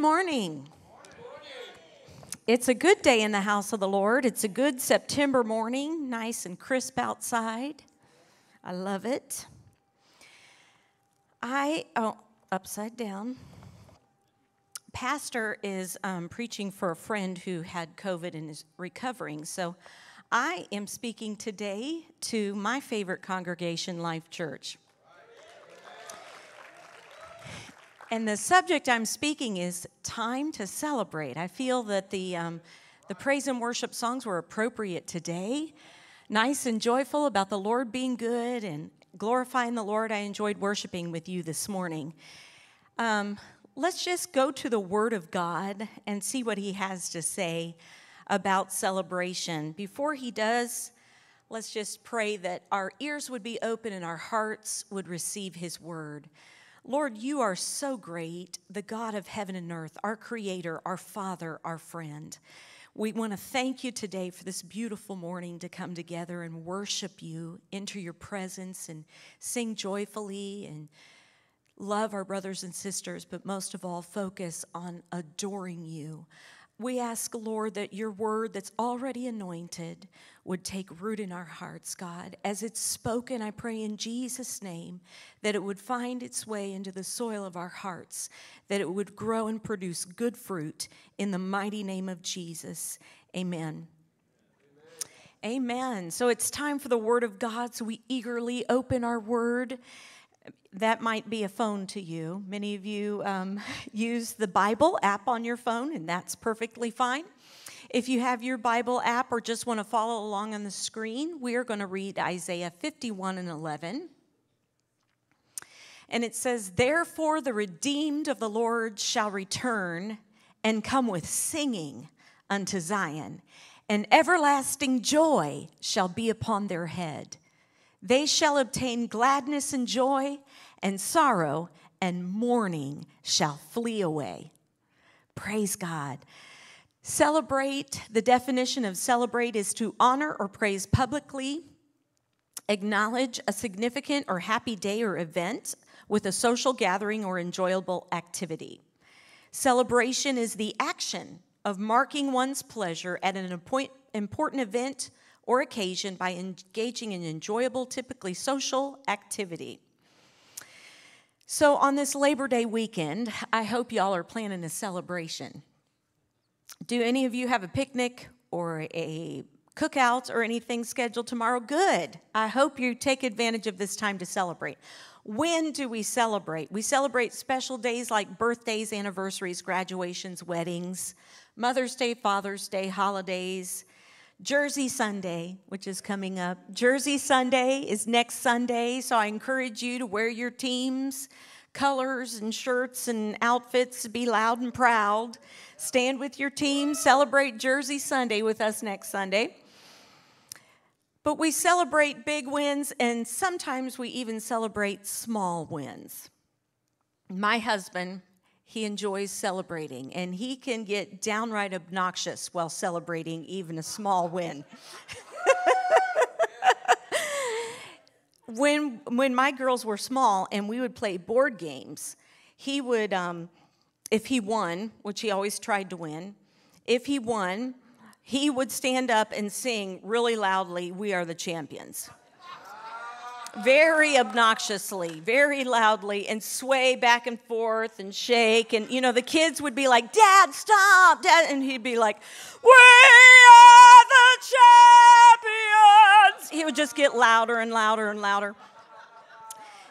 Morning. It's a good day in the house of the Lord. It's a good September morning, nice and crisp outside. I love it. I, oh, upside down. Pastor is um, preaching for a friend who had COVID and is recovering. So I am speaking today to my favorite congregation, Life Church. And the subject I'm speaking is time to celebrate. I feel that the, um, the praise and worship songs were appropriate today. Nice and joyful about the Lord being good and glorifying the Lord. I enjoyed worshiping with you this morning. Um, let's just go to the Word of God and see what He has to say about celebration. Before He does, let's just pray that our ears would be open and our hearts would receive His Word. Lord, you are so great, the God of heaven and earth, our creator, our father, our friend. We want to thank you today for this beautiful morning to come together and worship you, enter your presence, and sing joyfully and love our brothers and sisters, but most of all, focus on adoring you. We ask, Lord, that your word that's already anointed would take root in our hearts, God. As it's spoken, I pray in Jesus' name that it would find its way into the soil of our hearts, that it would grow and produce good fruit in the mighty name of Jesus. Amen. Amen. Amen. So it's time for the word of God, so we eagerly open our word that might be a phone to you. Many of you um, use the Bible app on your phone, and that's perfectly fine. If you have your Bible app or just want to follow along on the screen, we are going to read Isaiah 51 and 11. And it says, Therefore the redeemed of the Lord shall return and come with singing unto Zion, and everlasting joy shall be upon their head. They shall obtain gladness and joy, and sorrow and mourning shall flee away. Praise God. Celebrate, the definition of celebrate is to honor or praise publicly, acknowledge a significant or happy day or event with a social gathering or enjoyable activity. Celebration is the action of marking one's pleasure at an important event or occasion by engaging in enjoyable, typically social activity. So, on this Labor Day weekend, I hope y'all are planning a celebration. Do any of you have a picnic or a cookout or anything scheduled tomorrow? Good. I hope you take advantage of this time to celebrate. When do we celebrate? We celebrate special days like birthdays, anniversaries, graduations, weddings, Mother's Day, Father's Day, holidays, Jersey Sunday, which is coming up. Jersey Sunday is next Sunday, so I encourage you to wear your team's colors and shirts and outfits, be loud and proud. Stand with your team, celebrate Jersey Sunday with us next Sunday. But we celebrate big wins, and sometimes we even celebrate small wins. My husband he enjoys celebrating, and he can get downright obnoxious while celebrating even a small win. when, when my girls were small and we would play board games, he would, um, if he won, which he always tried to win, if he won, he would stand up and sing really loudly, We are the champions very obnoxiously, very loudly, and sway back and forth and shake. And, you know, the kids would be like, Dad, stop, Dad. And he'd be like, We are the champions. He would just get louder and louder and louder.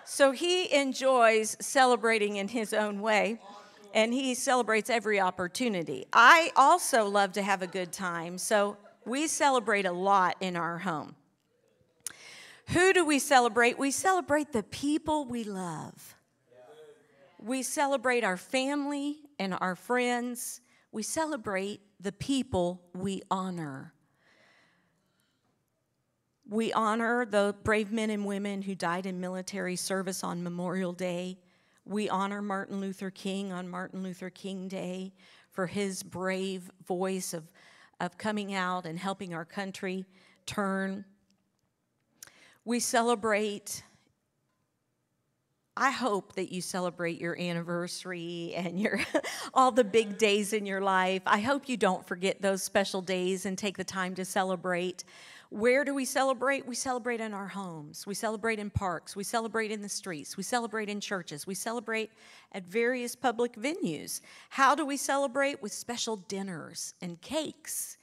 So he enjoys celebrating in his own way, and he celebrates every opportunity. I also love to have a good time, so we celebrate a lot in our home. Who do we celebrate? We celebrate the people we love. We celebrate our family and our friends. We celebrate the people we honor. We honor the brave men and women who died in military service on Memorial Day. We honor Martin Luther King on Martin Luther King Day for his brave voice of, of coming out and helping our country turn. We celebrate I hope that you celebrate your anniversary and your all the big days in your life. I hope you don't forget those special days and take the time to celebrate. Where do we celebrate? We celebrate in our homes. We celebrate in parks. We celebrate in the streets. We celebrate in churches. We celebrate at various public venues. How do we celebrate? With special dinners and cakes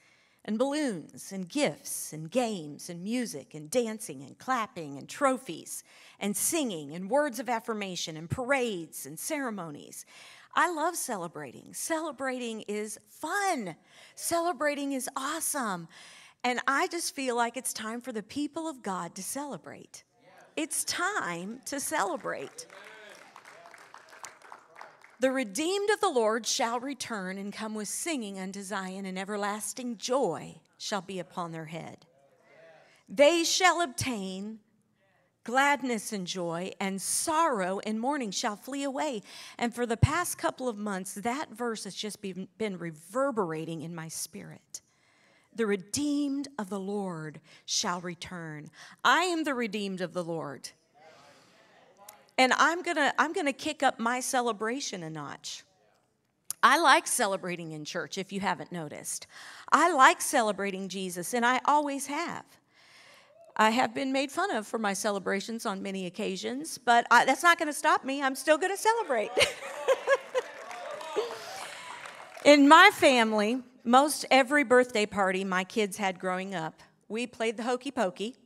and balloons and gifts and games and music and dancing and clapping and trophies and singing and words of affirmation and parades and ceremonies. I love celebrating. Celebrating is fun. Celebrating is awesome. And I just feel like it's time for the people of God to celebrate. It's time to celebrate. The redeemed of the Lord shall return and come with singing unto Zion, and everlasting joy shall be upon their head. They shall obtain gladness and joy, and sorrow and mourning shall flee away. And for the past couple of months, that verse has just been, reverberating in my spirit. The redeemed of the Lord shall return. I am the redeemed of the Lord. And I'm gonna, I'm gonna kick up my celebration a notch. I like celebrating in church, if you haven't noticed. I like celebrating Jesus, and I always have. I have been made fun of for my celebrations on many occasions, but I, that's not going to stop me. I'm still going to celebrate. In my family, most every birthday party my kids had growing up, we played the hokey pokey.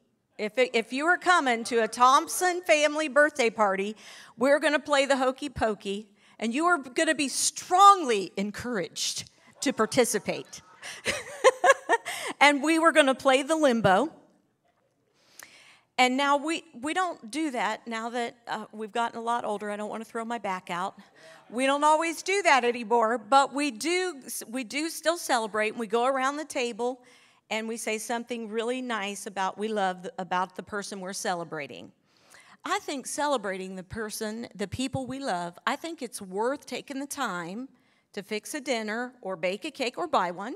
If, it, if you were coming to a Thompson family birthday party, we're going to play the hokey pokey, and you are going to be strongly encouraged to participate. and we were going to play the limbo. And now we, we don't do that now that uh, we've gotten a lot older. I don't want to throw my back out. We don't always do that anymore, but we do, we do still celebrate. And we go around the table and we say something really nice about we love about the person we're celebrating. I think celebrating the person, the people we love, I think it's worth taking the time to fix a dinner or bake a cake or buy one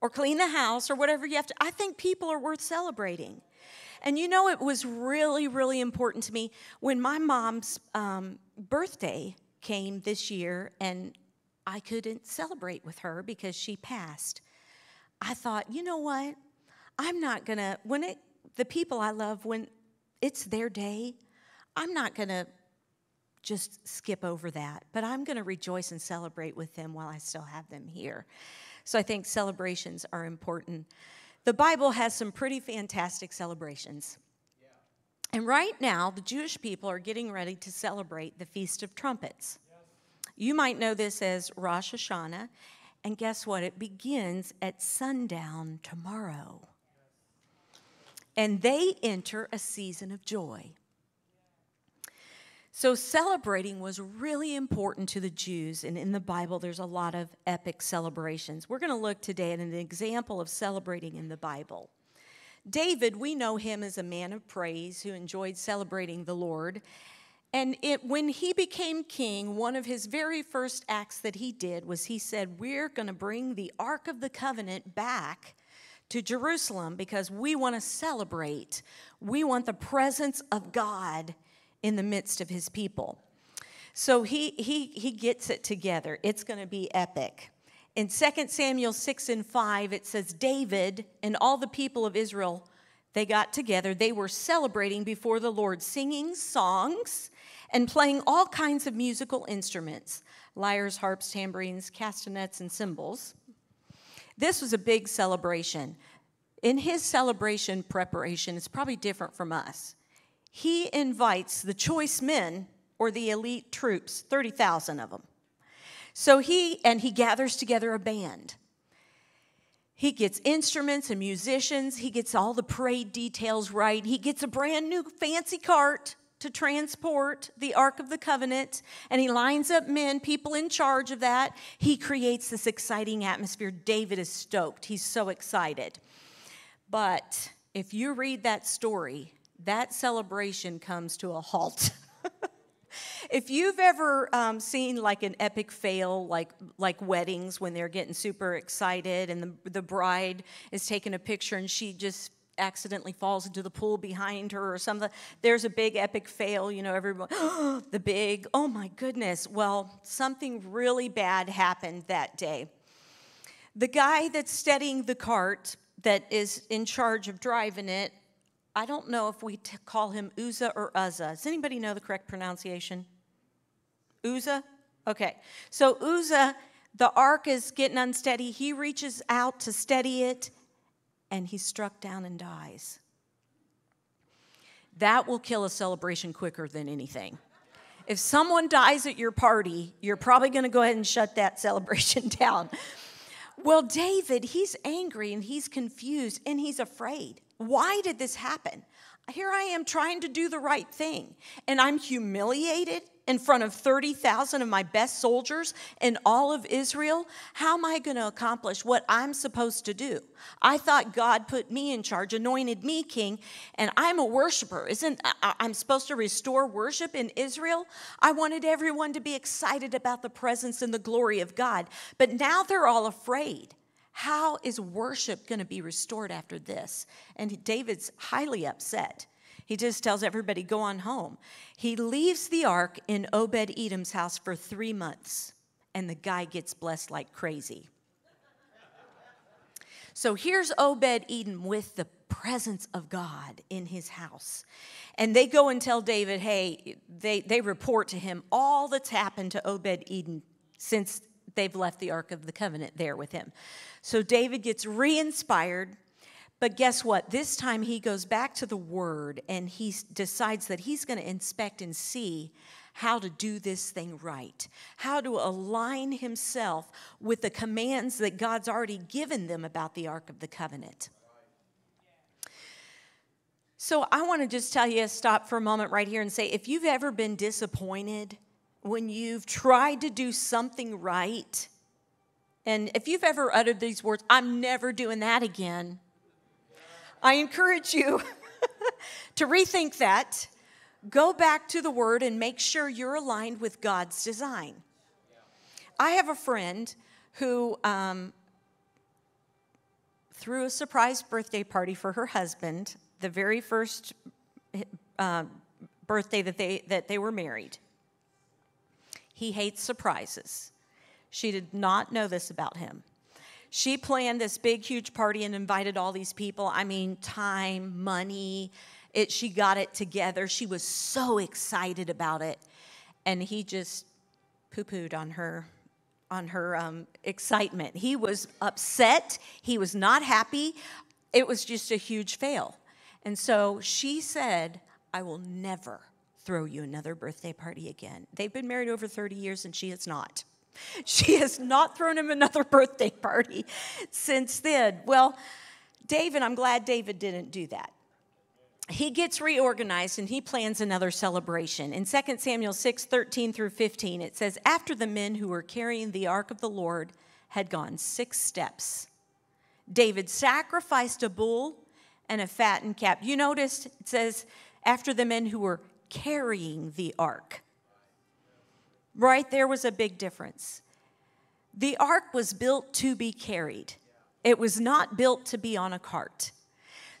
or clean the house or whatever you have to. I think people are worth celebrating. And you know, it was really, really important to me when my mom's um, birthday came this year and I couldn't celebrate with her because she passed. I thought, you know what? I'm not gonna, when it, the people I love, when it's their day, I'm not gonna just skip over that, but I'm gonna rejoice and celebrate with them while I still have them here. So I think celebrations are important. The Bible has some pretty fantastic celebrations. And right now, the Jewish people are getting ready to celebrate the Feast of Trumpets. You might know this as Rosh Hashanah, and guess what? It begins at sundown tomorrow. And they enter a season of joy. So, celebrating was really important to the Jews, and in the Bible, there's a lot of epic celebrations. We're going to look today at an example of celebrating in the Bible. David, we know him as a man of praise who enjoyed celebrating the Lord. And it, when he became king, one of his very first acts that he did was he said, We're going to bring the Ark of the Covenant back to Jerusalem because we want to celebrate. We want the presence of God in the midst of his people. So he, he, he gets it together. It's going to be epic. In 2 Samuel 6 and 5, it says, David and all the people of Israel, they got together. They were celebrating before the Lord, singing songs and playing all kinds of musical instruments lyres, harps, tambourines, castanets, and cymbals. This was a big celebration. In his celebration preparation, it's probably different from us. He invites the choice men or the elite troops, 30,000 of them. So he, and he gathers together a band. He gets instruments and musicians. He gets all the parade details right. He gets a brand new fancy cart to transport the Ark of the Covenant, and he lines up men, people in charge of that. He creates this exciting atmosphere. David is stoked. He's so excited. But if you read that story, that celebration comes to a halt. if you've ever um, seen like an epic fail, like like weddings when they're getting super excited and the, the bride is taking a picture and she just accidentally falls into the pool behind her or something. There's a big epic fail, you know, everyone, the big, oh my goodness. Well, something really bad happened that day. The guy that's steadying the cart that is in charge of driving it, I don't know if we call him Uza or Uzzah. Does anybody know the correct pronunciation? Uza? Okay. So Uza, the ark is getting unsteady. He reaches out to steady it and he's struck down and dies. That will kill a celebration quicker than anything. If someone dies at your party, you're probably going to go ahead and shut that celebration down. Well, David, he's angry and he's confused and he's afraid. Why did this happen? Here I am trying to do the right thing, and I'm humiliated in front of 30,000 of my best soldiers in all of Israel, how am I going to accomplish what I'm supposed to do? I thought God put me in charge, anointed me king, and I'm a worshiper. Isn't I'm supposed to restore worship in Israel? I wanted everyone to be excited about the presence and the glory of God, but now they're all afraid. How is worship going to be restored after this? And David's highly upset. He just tells everybody, go on home. He leaves the ark in Obed Edom's house for three months, and the guy gets blessed like crazy. So here's Obed Edom with the presence of God in his house. And they go and tell David, hey, they, they report to him all that's happened to Obed Edom since they've left the Ark of the Covenant there with him. So David gets re inspired but guess what? This time he goes back to the word and he decides that he's going to inspect and see how to do this thing right, how to align himself with the commands that God's already given them about the Ark of the Covenant. So I want to just tell you, stop for a moment right here and say if you've ever been disappointed when you've tried to do something right, and if you've ever uttered these words, I'm never doing that again I encourage you to rethink that. Go back to the Word and make sure you're aligned with God's design. I have a friend who um, threw a surprise birthday party for her husband, the very first uh, birthday that they, that they were married. He hates surprises. She did not know this about him. She planned this big, huge party and invited all these people. I mean, time, money. It, she got it together. She was so excited about it. And he just poo pooed on her on her um, excitement. He was upset. He was not happy. It was just a huge fail. And so she said, I will never throw you another birthday party again. They've been married over 30 years and she has not. She has not thrown him another birthday party since then. Well, David, I'm glad David didn't do that. He gets reorganized and he plans another celebration. In 2 Samuel 6 13 through 15, it says, After the men who were carrying the ark of the Lord had gone six steps, David sacrificed a bull and a fattened calf. You noticed it says, After the men who were carrying the ark. Right there was a big difference. The ark was built to be carried, it was not built to be on a cart.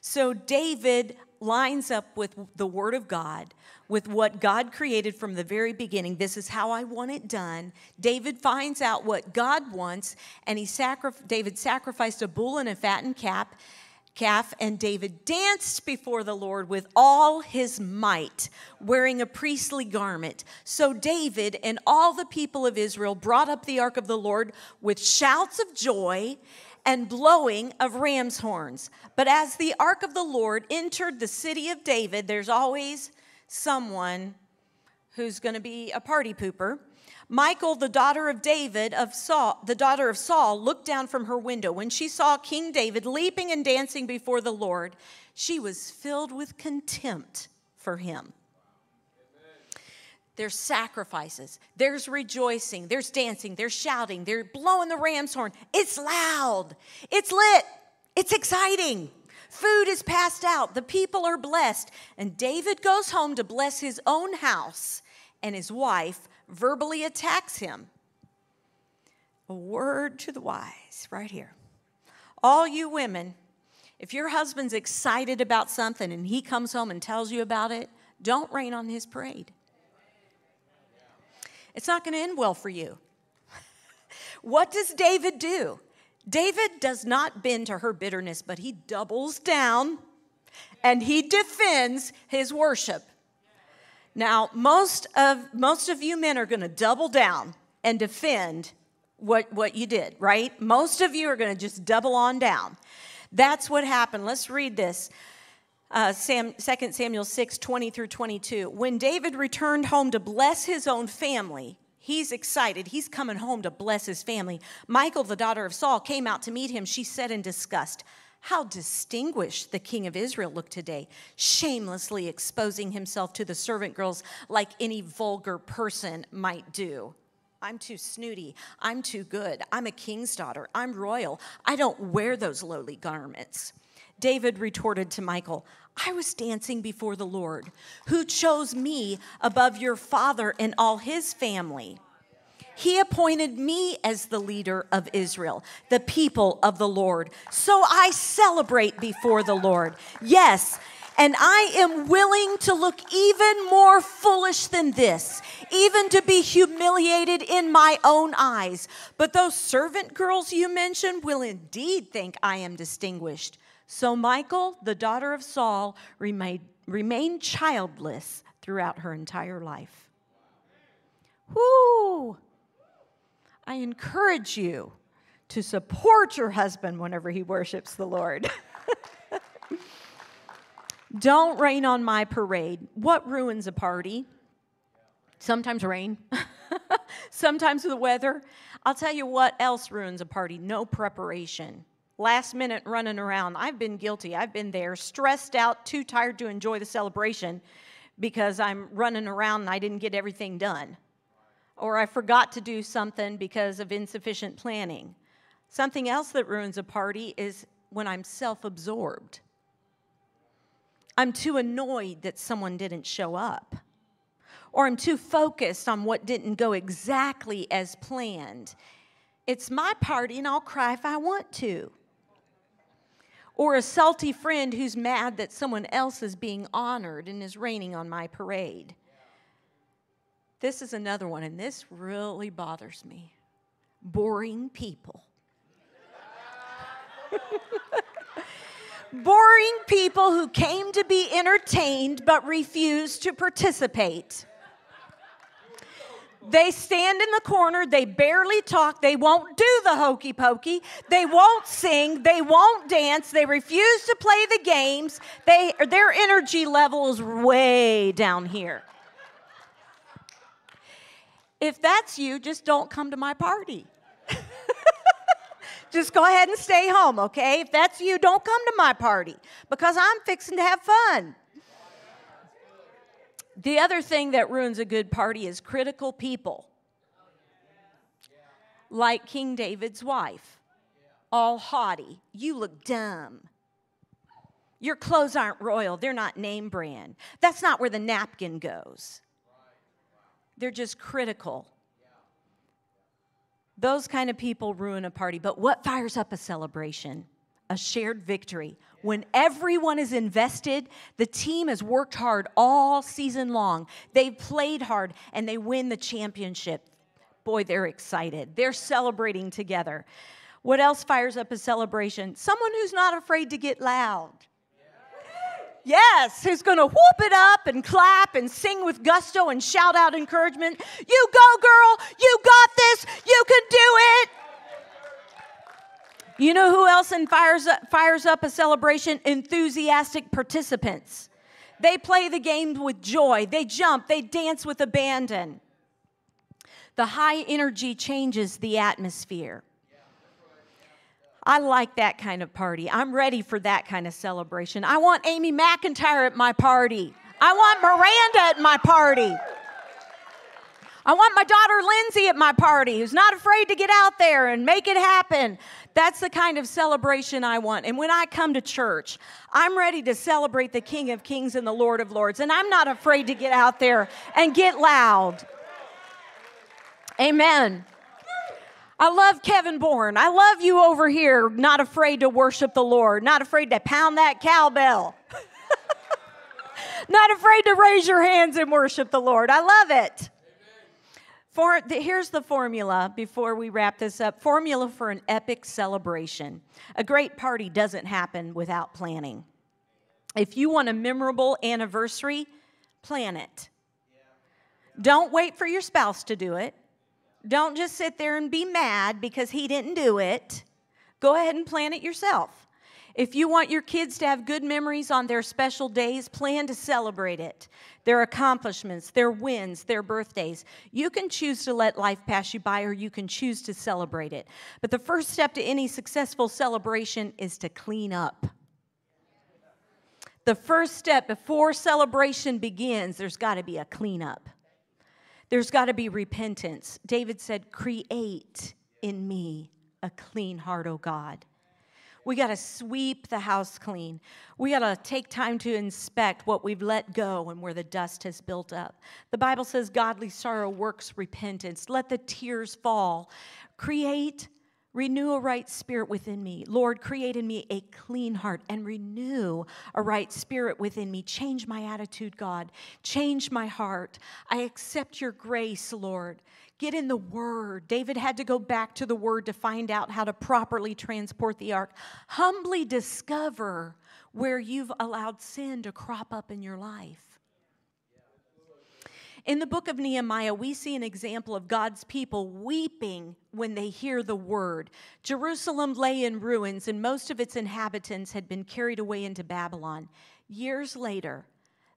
So David lines up with the Word of God, with what God created from the very beginning. This is how I want it done. David finds out what God wants, and he sacri- David sacrificed a bull and a fattened calf calf, and David danced before the Lord with all his might, wearing a priestly garment. So David and all the people of Israel brought up the ark of the Lord with shouts of joy and blowing of ram's horns. But as the ark of the Lord entered the city of David, there's always someone who's going to be a party pooper. Michal, the daughter of David of Saul, the daughter of Saul, looked down from her window. When she saw King David leaping and dancing before the Lord, she was filled with contempt for him. there's sacrifices, there's rejoicing, there's dancing, there's shouting, they're blowing the ram's horn. It's loud, it's lit, it's exciting. Food is passed out, the people are blessed, and David goes home to bless his own house, and his wife verbally attacks him. A word to the wise, right here. All you women, if your husband's excited about something and he comes home and tells you about it, don't rain on his parade. It's not going to end well for you. what does David do? David does not bend to her bitterness, but he doubles down and he defends his worship. Now, most of most of you men are going to double down and defend what what you did, right? Most of you are going to just double on down. That's what happened. Let's read this. Uh, Sam, 2 Samuel 6, 20 through 22. When David returned home to bless his own family, he's excited. He's coming home to bless his family. Michal, the daughter of Saul, came out to meet him. She said in disgust, How distinguished the king of Israel looked today, shamelessly exposing himself to the servant girls like any vulgar person might do. I'm too snooty. I'm too good. I'm a king's daughter. I'm royal. I don't wear those lowly garments. David retorted to Michal, I was dancing before the Lord, who chose me above your father and all his family. He appointed me as the leader of Israel, the people of the Lord. So I celebrate before the Lord. Yes, and I am willing to look even more foolish than this, even to be humiliated in my own eyes. But those servant girls you mentioned will indeed think I am distinguished. So Michal, the daughter of Saul, remained, remained childless throughout her entire life. Whoo! I encourage you to support your husband whenever he worships the Lord. Don't rain on my parade. What ruins a party? Sometimes rain, sometimes the weather. I'll tell you what else ruins a party no preparation last minute running around. I've been guilty. I've been there, stressed out, too tired to enjoy the celebration because I'm running around and I didn't get everything done. Or I forgot to do something because of insufficient planning. Something else that ruins a party is when I'm self absorbed. I'm too annoyed that someone didn't show up. Or I'm too focused on what didn't go exactly as planned. It's my party and I'll cry if I want to or a salty friend who's mad that someone else is being honored and is raining on my parade. This is another one, and this really bothers me. Boring people. Boring people who came to be entertained but refused to participate. They stand in the corner, they barely talk, they won't do the hokey pokey, they won't sing, they won't dance, they refuse to play the games. They, their energy level is way down here. If that's you, just don't come to my party. just go ahead and stay home, okay? If that's you, don't come to my party because I'm fixing to have fun. The other thing that ruins a good party is critical people, like King David's wife, all haughty. You look dumb. Your clothes aren't royal, they're not name brand. That's not where the napkin goes. They're just critical. Those kind of people ruin a party. But what fires up a celebration? A shared victory, when everyone is invested, the team has worked hard all season long. They've played hard and they win the championship. Boy, they're excited. They're celebrating together. What else fires up a celebration? Someone who's not afraid to get loud. Yes, who's going to whoop it up and clap and sing with gusto and shout out encouragement. You go, girl. You got this. You can do it. You know who else fires up, fires up a celebration? Enthusiastic participants. They play the game with joy, they jump, they dance with abandon. The high energy changes the atmosphere. I like that kind of party. I'm ready for that kind of celebration. I want Amy McIntyre at my party. I want Miranda at my party. I want my daughter Lindsay at my party who's not afraid to get out there and make it happen. That's the kind of celebration I want. And when I come to church, I'm ready to celebrate the King of Kings and the Lord of Lords. And I'm not afraid to get out there and get loud. Amen. I love Kevin Bourne. I love you over here, not afraid to worship the Lord, not afraid to pound that cowbell, not afraid to raise your hands and worship the Lord. I love it. For, here's the formula before we wrap this up formula for an epic celebration. A great party doesn't happen without planning. If you want a memorable anniversary, plan it. Don't wait for your spouse to do it. Don't just sit there and be mad because he didn't do it. Go ahead and plan it yourself. If you want your kids to have good memories on their special days, plan to celebrate it. Their accomplishments, their wins, their birthdays. You can choose to let life pass you by or you can choose to celebrate it. But the first step to any successful celebration is to clean up. The first step before celebration begins, there's got to be a cleanup. There's got to be repentance. David said, Create in me a clean heart, O God. We got to sweep the house clean. We got to take time to inspect what we've let go and where the dust has built up. The Bible says godly sorrow works repentance. Let the tears fall. Create Renew a right spirit within me. Lord, create in me a clean heart and renew a right spirit within me. Change my attitude, God. Change my heart. I accept your grace, Lord. Get in the Word. David had to go back to the Word to find out how to properly transport the ark. Humbly discover where you've allowed sin to crop up in your life. In the book of Nehemiah, we see an example of God's people weeping when they hear the word. Jerusalem lay in ruins, and most of its inhabitants had been carried away into Babylon. Years later,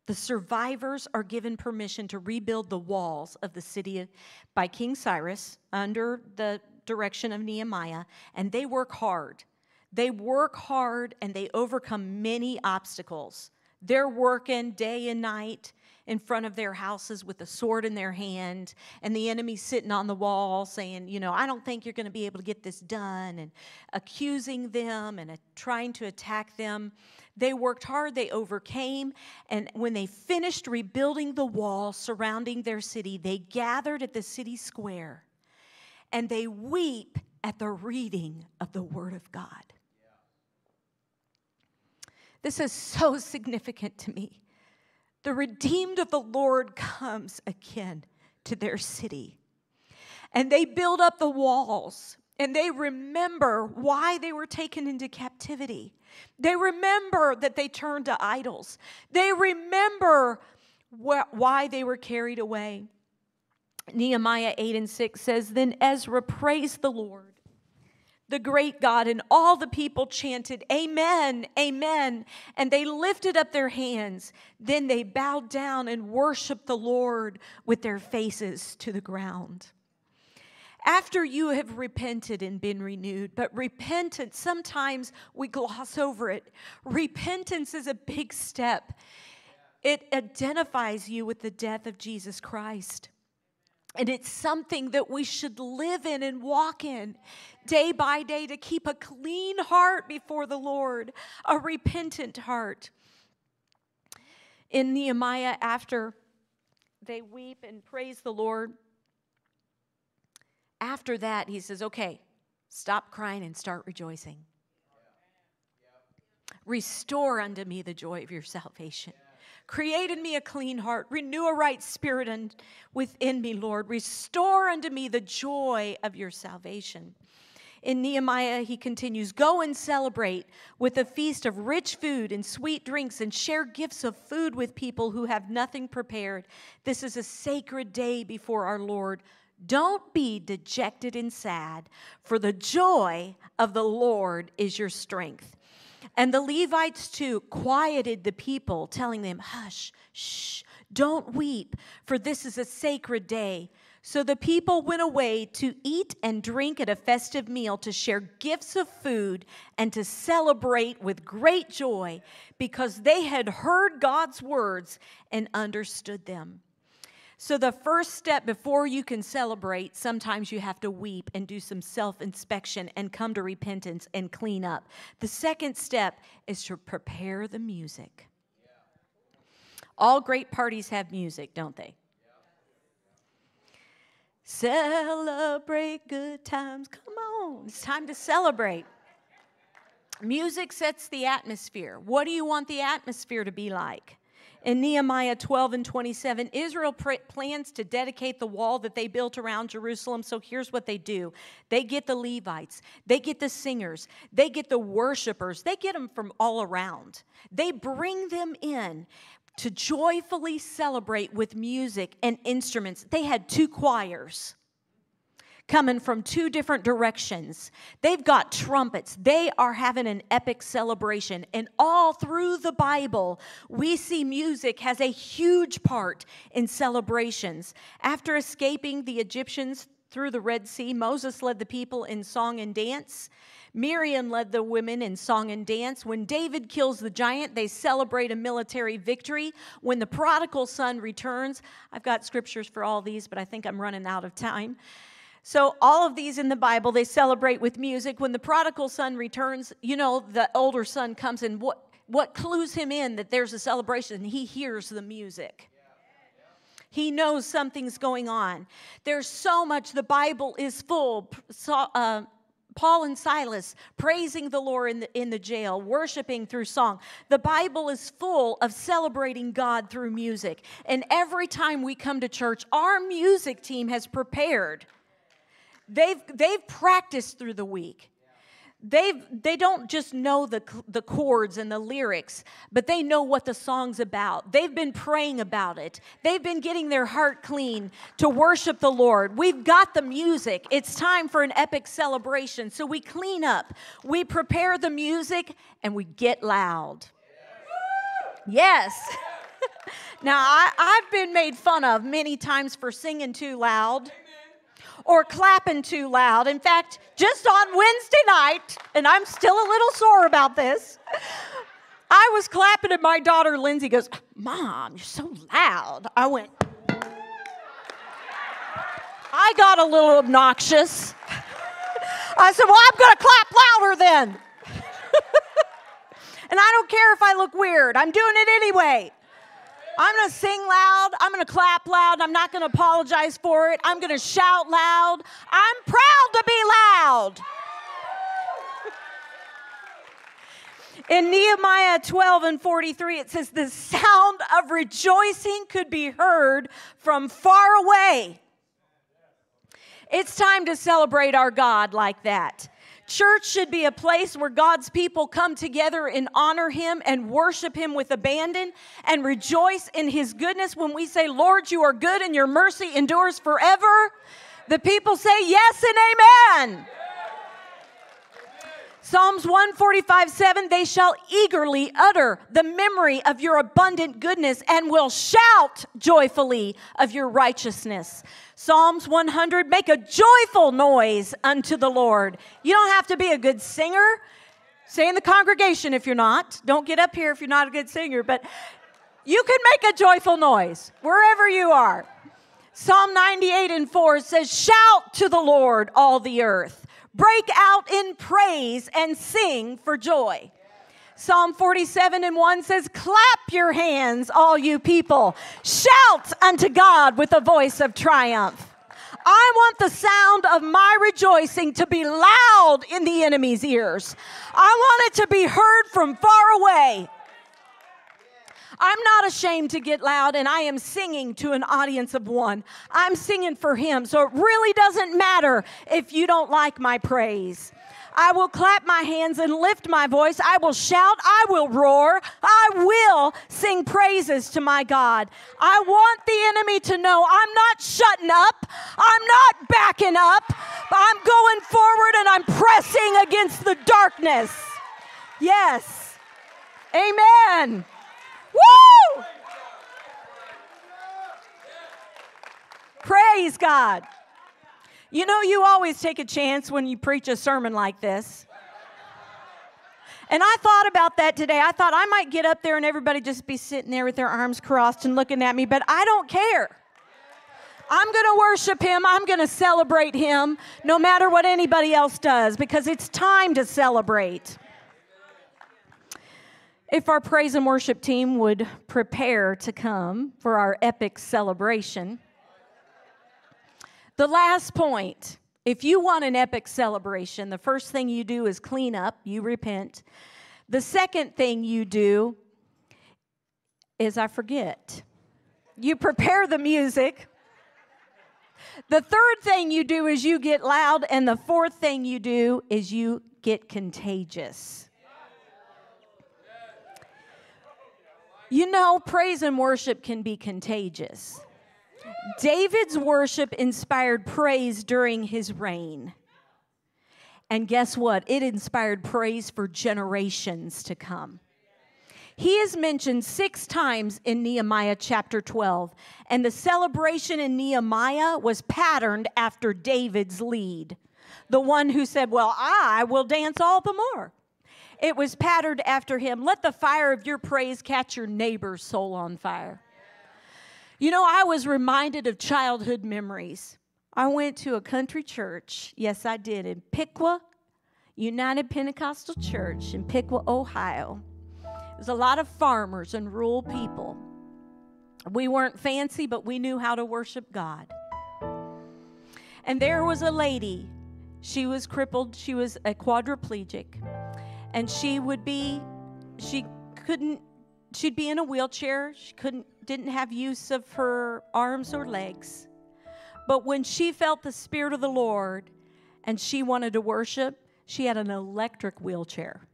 the survivors are given permission to rebuild the walls of the city by King Cyrus under the direction of Nehemiah, and they work hard. They work hard and they overcome many obstacles. They're working day and night in front of their houses with a sword in their hand, and the enemy sitting on the wall saying, You know, I don't think you're going to be able to get this done, and accusing them and trying to attack them. They worked hard, they overcame, and when they finished rebuilding the wall surrounding their city, they gathered at the city square and they weep at the reading of the Word of God. This is so significant to me the redeemed of the Lord comes again to their city. And they build up the walls and they remember why they were taken into captivity. They remember that they turned to idols. They remember wh- why they were carried away. Nehemiah 8 and 6 says, Then Ezra praised the Lord the great God, and all the people chanted, Amen, Amen. And they lifted up their hands. Then they bowed down and worshiped the Lord with their faces to the ground. After you have repented and been renewed, but repentance, sometimes we gloss over it. Repentance is a big step, it identifies you with the death of Jesus Christ. And it's something that we should live in and walk in day by day to keep a clean heart before the Lord, a repentant heart. In Nehemiah, after they weep and praise the Lord, after that, he says, Okay, stop crying and start rejoicing. Restore unto me the joy of your salvation. Create in me a clean heart. Renew a right spirit within me, Lord. Restore unto me the joy of your salvation. In Nehemiah, he continues Go and celebrate with a feast of rich food and sweet drinks, and share gifts of food with people who have nothing prepared. This is a sacred day before our Lord. Don't be dejected and sad, for the joy of the Lord is your strength. And the Levites too quieted the people, telling them, Hush, shh, don't weep, for this is a sacred day. So the people went away to eat and drink at a festive meal, to share gifts of food, and to celebrate with great joy because they had heard God's words and understood them. So, the first step before you can celebrate, sometimes you have to weep and do some self inspection and come to repentance and clean up. The second step is to prepare the music. All great parties have music, don't they? Celebrate good times. Come on, it's time to celebrate. Music sets the atmosphere. What do you want the atmosphere to be like? In Nehemiah 12 and 27, Israel pr- plans to dedicate the wall that they built around Jerusalem. So here's what they do they get the Levites, they get the singers, they get the worshipers, they get them from all around. They bring them in to joyfully celebrate with music and instruments. They had two choirs coming from two different directions. They've got trumpets. They are having an epic celebration. And all through the Bible, we see music has a huge part in celebrations. After escaping the Egyptians through the Red Sea, Moses led the people in song and dance. Miriam led the women in song and dance. When David kills the giant, they celebrate a military victory. When the prodigal son returns, I've got scriptures for all these, but I think I'm running out of time. So, all of these in the Bible, they celebrate with music. When the prodigal son returns, you know, the older son comes and What, what clues him in that there's a celebration? He hears the music. He knows something's going on. There's so much, the Bible is full. Uh, Paul and Silas praising the Lord in the, in the jail, worshiping through song. The Bible is full of celebrating God through music. And every time we come to church, our music team has prepared They've, they've practiced through the week. They've, they don't just know the, the chords and the lyrics, but they know what the song's about. They've been praying about it. They've been getting their heart clean to worship the Lord. We've got the music. It's time for an epic celebration. So we clean up, we prepare the music, and we get loud. Yes. now, I, I've been made fun of many times for singing too loud or clapping too loud. In fact, just on Wednesday night, and I'm still a little sore about this, I was clapping and my daughter Lindsay goes, Mom, you're so loud. I went, I got a little obnoxious. I said, Well, I'm going to clap louder then. and I don't care if I look weird, I'm doing it anyway. I'm to sing loud. I'm to clap loud. I'm not to apologize for it. I'm to shout loud. I'm proud to be loud. In Nehemiah 12 and 43, it says, The sound of rejoicing could be heard from far away. It's time to celebrate our God like that. Church should be a place where God's people come together and honor Him and worship Him with abandon and rejoice in His goodness. When we say, Lord, you are good and your mercy endures forever, the people say, Yes and Amen. Psalms 145 7, they shall eagerly utter the memory of your abundant goodness and will shout joyfully of your righteousness. Psalms 100, make a joyful noise unto the Lord. You don't have to be a good singer. Stay in the congregation if you're not. Don't get up here if you're not a good singer, but you can make a joyful noise wherever you are. Psalm 98 and 4 says, Shout to the Lord, all the earth. Break out in praise and sing for joy. Psalm 47 and 1 says, Clap your hands, all you people. Shout unto God with a voice of triumph. I want the sound of my rejoicing to be loud in the enemy's ears. I want it to be heard from far away. I'm not ashamed to get loud, and I am singing to an audience of one. I'm singing for Him, so it really doesn't matter if you don't like my praise. I will clap my hands and lift my voice. I will shout. I will roar. I will sing praises to my God. I want the enemy to know I'm not shutting up. I'm not backing up. I'm going forward and I'm pressing against the darkness. Yes. Amen. Woo! Praise God. You know, you always take a chance when you preach a sermon like this. And I thought about that today. I thought I might get up there and everybody just be sitting there with their arms crossed and looking at me, but I don't care. I'm going to worship him. I'm going to celebrate him no matter what anybody else does because it's time to celebrate. If our praise and worship team would prepare to come for our epic celebration. The last point if you want an epic celebration, the first thing you do is clean up, you repent. The second thing you do is I forget. You prepare the music. The third thing you do is you get loud. And the fourth thing you do is you get contagious. You know, praise and worship can be contagious. David's worship inspired praise during his reign. And guess what? It inspired praise for generations to come. He is mentioned six times in Nehemiah chapter 12, and the celebration in Nehemiah was patterned after David's lead. The one who said, Well, I will dance all the more. It was patterned after him. Let the fire of your praise catch your neighbor's soul on fire. You know, I was reminded of childhood memories. I went to a country church, yes, I did, in Piqua United Pentecostal Church in Piqua, Ohio. There's a lot of farmers and rural people. We weren't fancy, but we knew how to worship God. And there was a lady. She was crippled, she was a quadriplegic. And she would be, she couldn't, she'd be in a wheelchair. She couldn't didn't have use of her arms or legs. But when she felt the Spirit of the Lord and she wanted to worship, she had an electric wheelchair.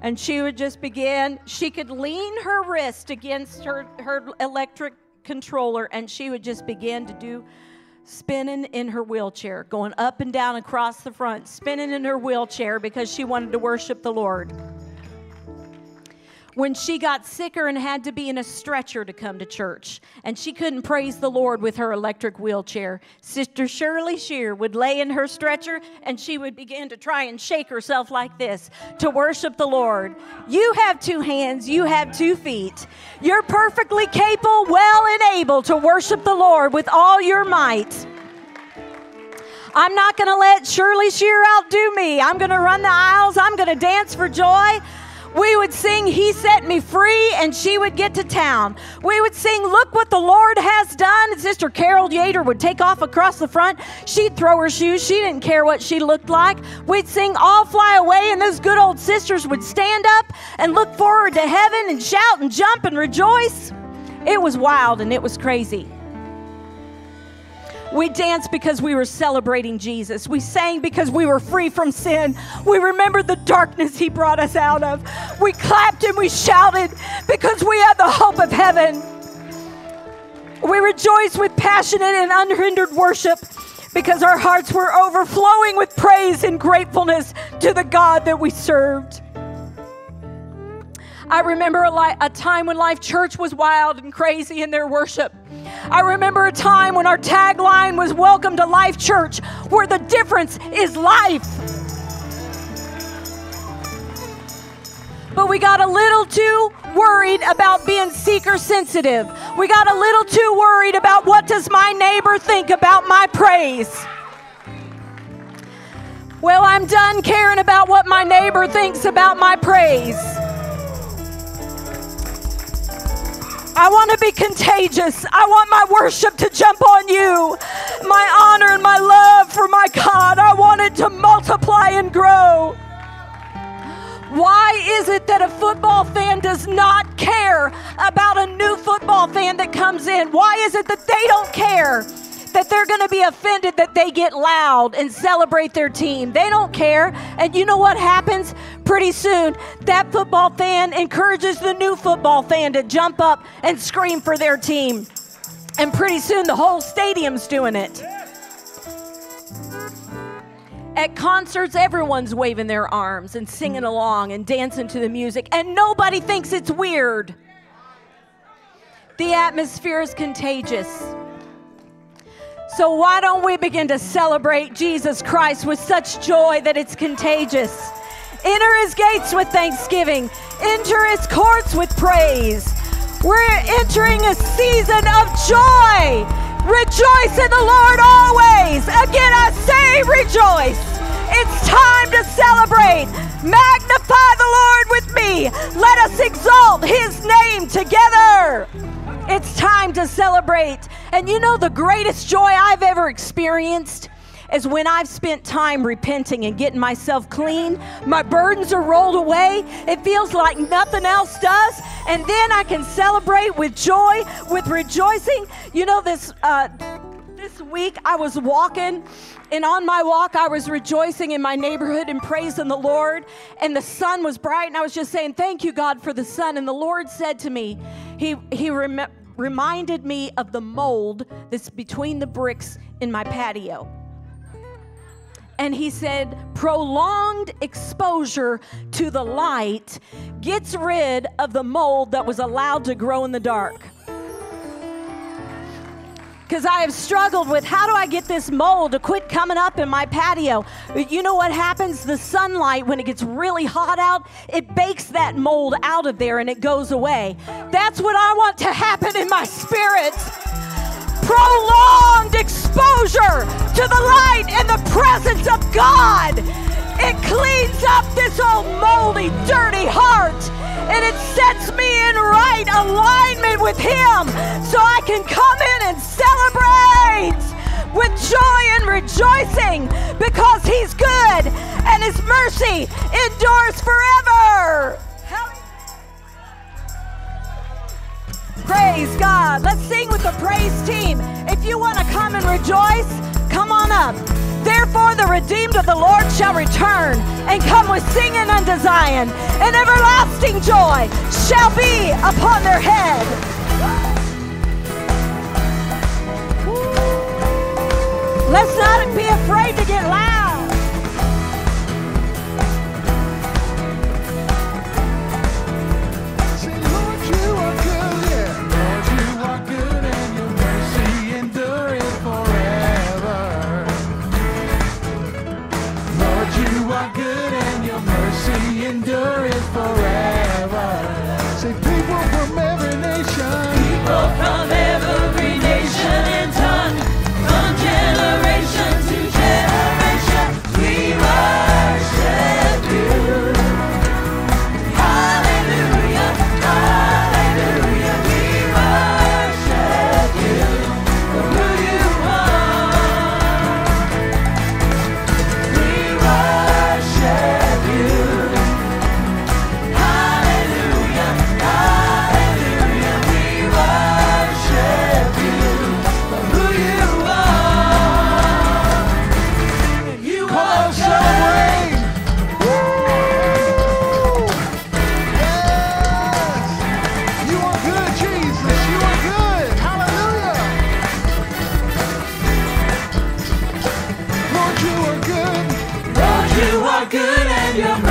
And she would just begin, she could lean her wrist against her, her electric controller and she would just begin to do spinning in her wheelchair, going up and down across the front, spinning in her wheelchair because she wanted to worship the Lord when she got sicker and had to be in a stretcher to come to church, and she couldn't praise the Lord with her electric wheelchair. Sister Shirley Shear would lay in her stretcher and she would begin to try and shake herself like this to worship the Lord. You have two hands, you have two feet. You're perfectly capable, well, and able to worship the Lord with all your might. I'm not going to let Shirley Shear outdo me. I'm going to run the aisles. I'm going to dance for joy. We would sing, He set me free, and she would get to town. We would sing, Look what the Lord has done. And Sister Carol Yater would take off across the front. She'd throw her shoes. She didn't care what she looked like. We'd sing, I'll Fly Away, and those good old sisters would stand up and look forward to heaven and shout and jump and rejoice. It was wild and it was crazy. We danced because we were celebrating Jesus. We sang because we were free from sin. We remembered the darkness He brought us out of. We clapped and we shouted because we had the hope of heaven. We rejoiced with passionate and unhindered worship because our hearts were overflowing with praise and gratefulness to the God that we served. I remember a, li- a time when Life Church was wild and crazy in their worship. I remember a time when our tagline was Welcome to Life Church, where the difference is life. But we got a little too worried about being seeker sensitive. We got a little too worried about what does my neighbor think about my praise. Well, I'm done caring about what my neighbor thinks about my praise. I want to be contagious. I want my worship to jump on you. My honor and my love for my God, I want it to multiply and grow. Why is it that a football fan does not care about a new football fan that comes in? Why is it that they don't care? that they're going to be offended that they get loud and celebrate their team. They don't care. And you know what happens? Pretty soon, that football fan encourages the new football fan to jump up and scream for their team. And pretty soon, the whole stadium's doing it. At concerts, everyone's waving their arms and singing along and dancing to the music, and nobody thinks it's weird. The atmosphere is contagious. So, why don't we begin to celebrate Jesus Christ with such joy that it's contagious? Enter his gates with thanksgiving, enter his courts with praise. We're entering a season of joy. Rejoice in the Lord always. Again, I say rejoice. It's time to celebrate. Magnify the Lord with me. Let us exalt his name together. It's time to celebrate. And you know the greatest joy I've ever experienced? Is when I've spent time repenting and getting myself clean. My burdens are rolled away. It feels like nothing else does. And then I can celebrate with joy, with rejoicing. You know, this. Uh, this week I was walking, and on my walk, I was rejoicing in my neighborhood and praising the Lord. And the sun was bright, and I was just saying, Thank you, God, for the sun. And the Lord said to me, He, he rem- reminded me of the mold that's between the bricks in my patio. And he said, prolonged exposure to the light gets rid of the mold that was allowed to grow in the dark because I have struggled with how do I get this mold to quit coming up in my patio. You know what happens? The sunlight, when it gets really hot out, it bakes that mold out of there and it goes away. That's what I want to happen in my spirit. Prolonged exposure to the light and the presence of God. It cleans up this old moldy, dirty heart and it sets me in right alignment with Him so I can come in and celebrate with joy and rejoicing because He's good and His mercy endures forever. Praise God. Let's sing with the praise team. If you want to come and rejoice, come on up. Therefore, the redeemed of the Lord shall return and come with singing unto Zion, and everlasting joy shall be upon their head. Let's not be afraid to get loud. Yeah.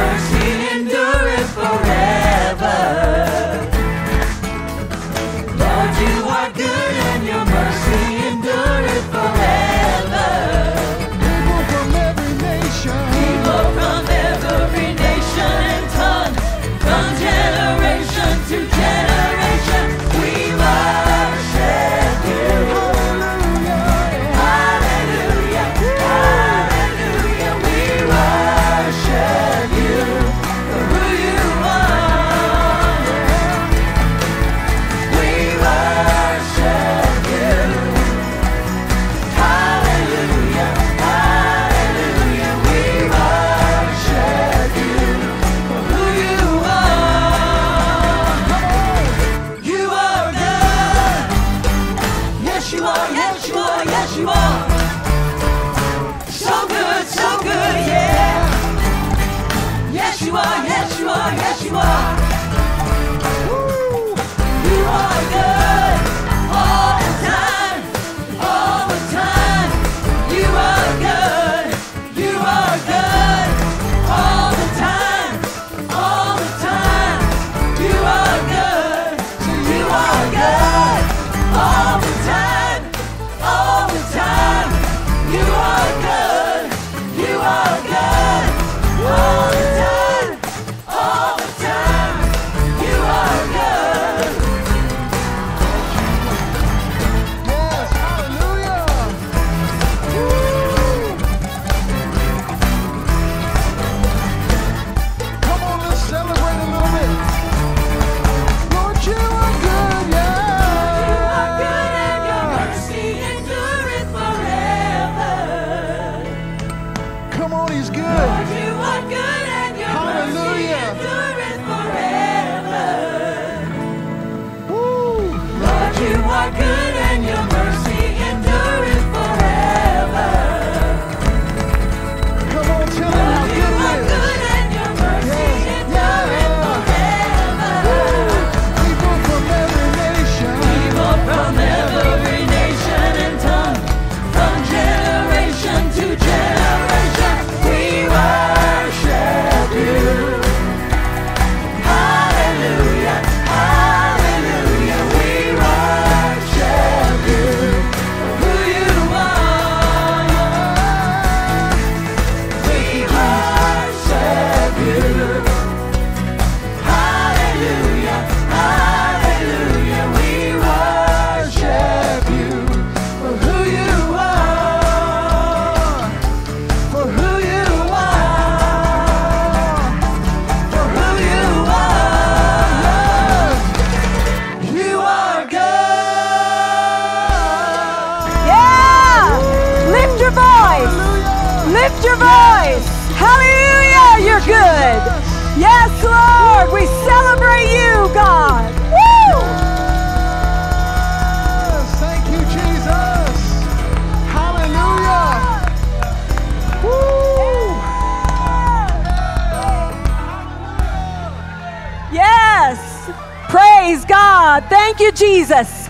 Jesus.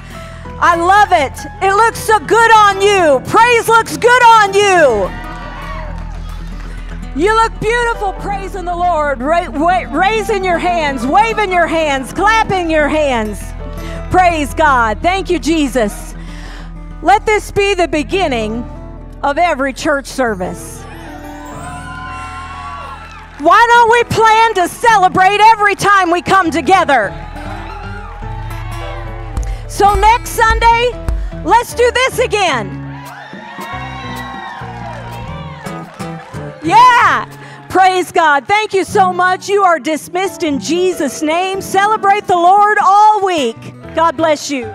I love it. It looks so good on you. Praise looks good on you. You look beautiful praising the Lord, ra- wa- raising your hands, waving your hands, clapping your hands. Praise God. Thank you, Jesus. Let this be the beginning of every church service. Why don't we plan to celebrate every time we come together? So next Sunday, let's do this again. Yeah. Praise God. Thank you so much. You are dismissed in Jesus' name. Celebrate the Lord all week. God bless you.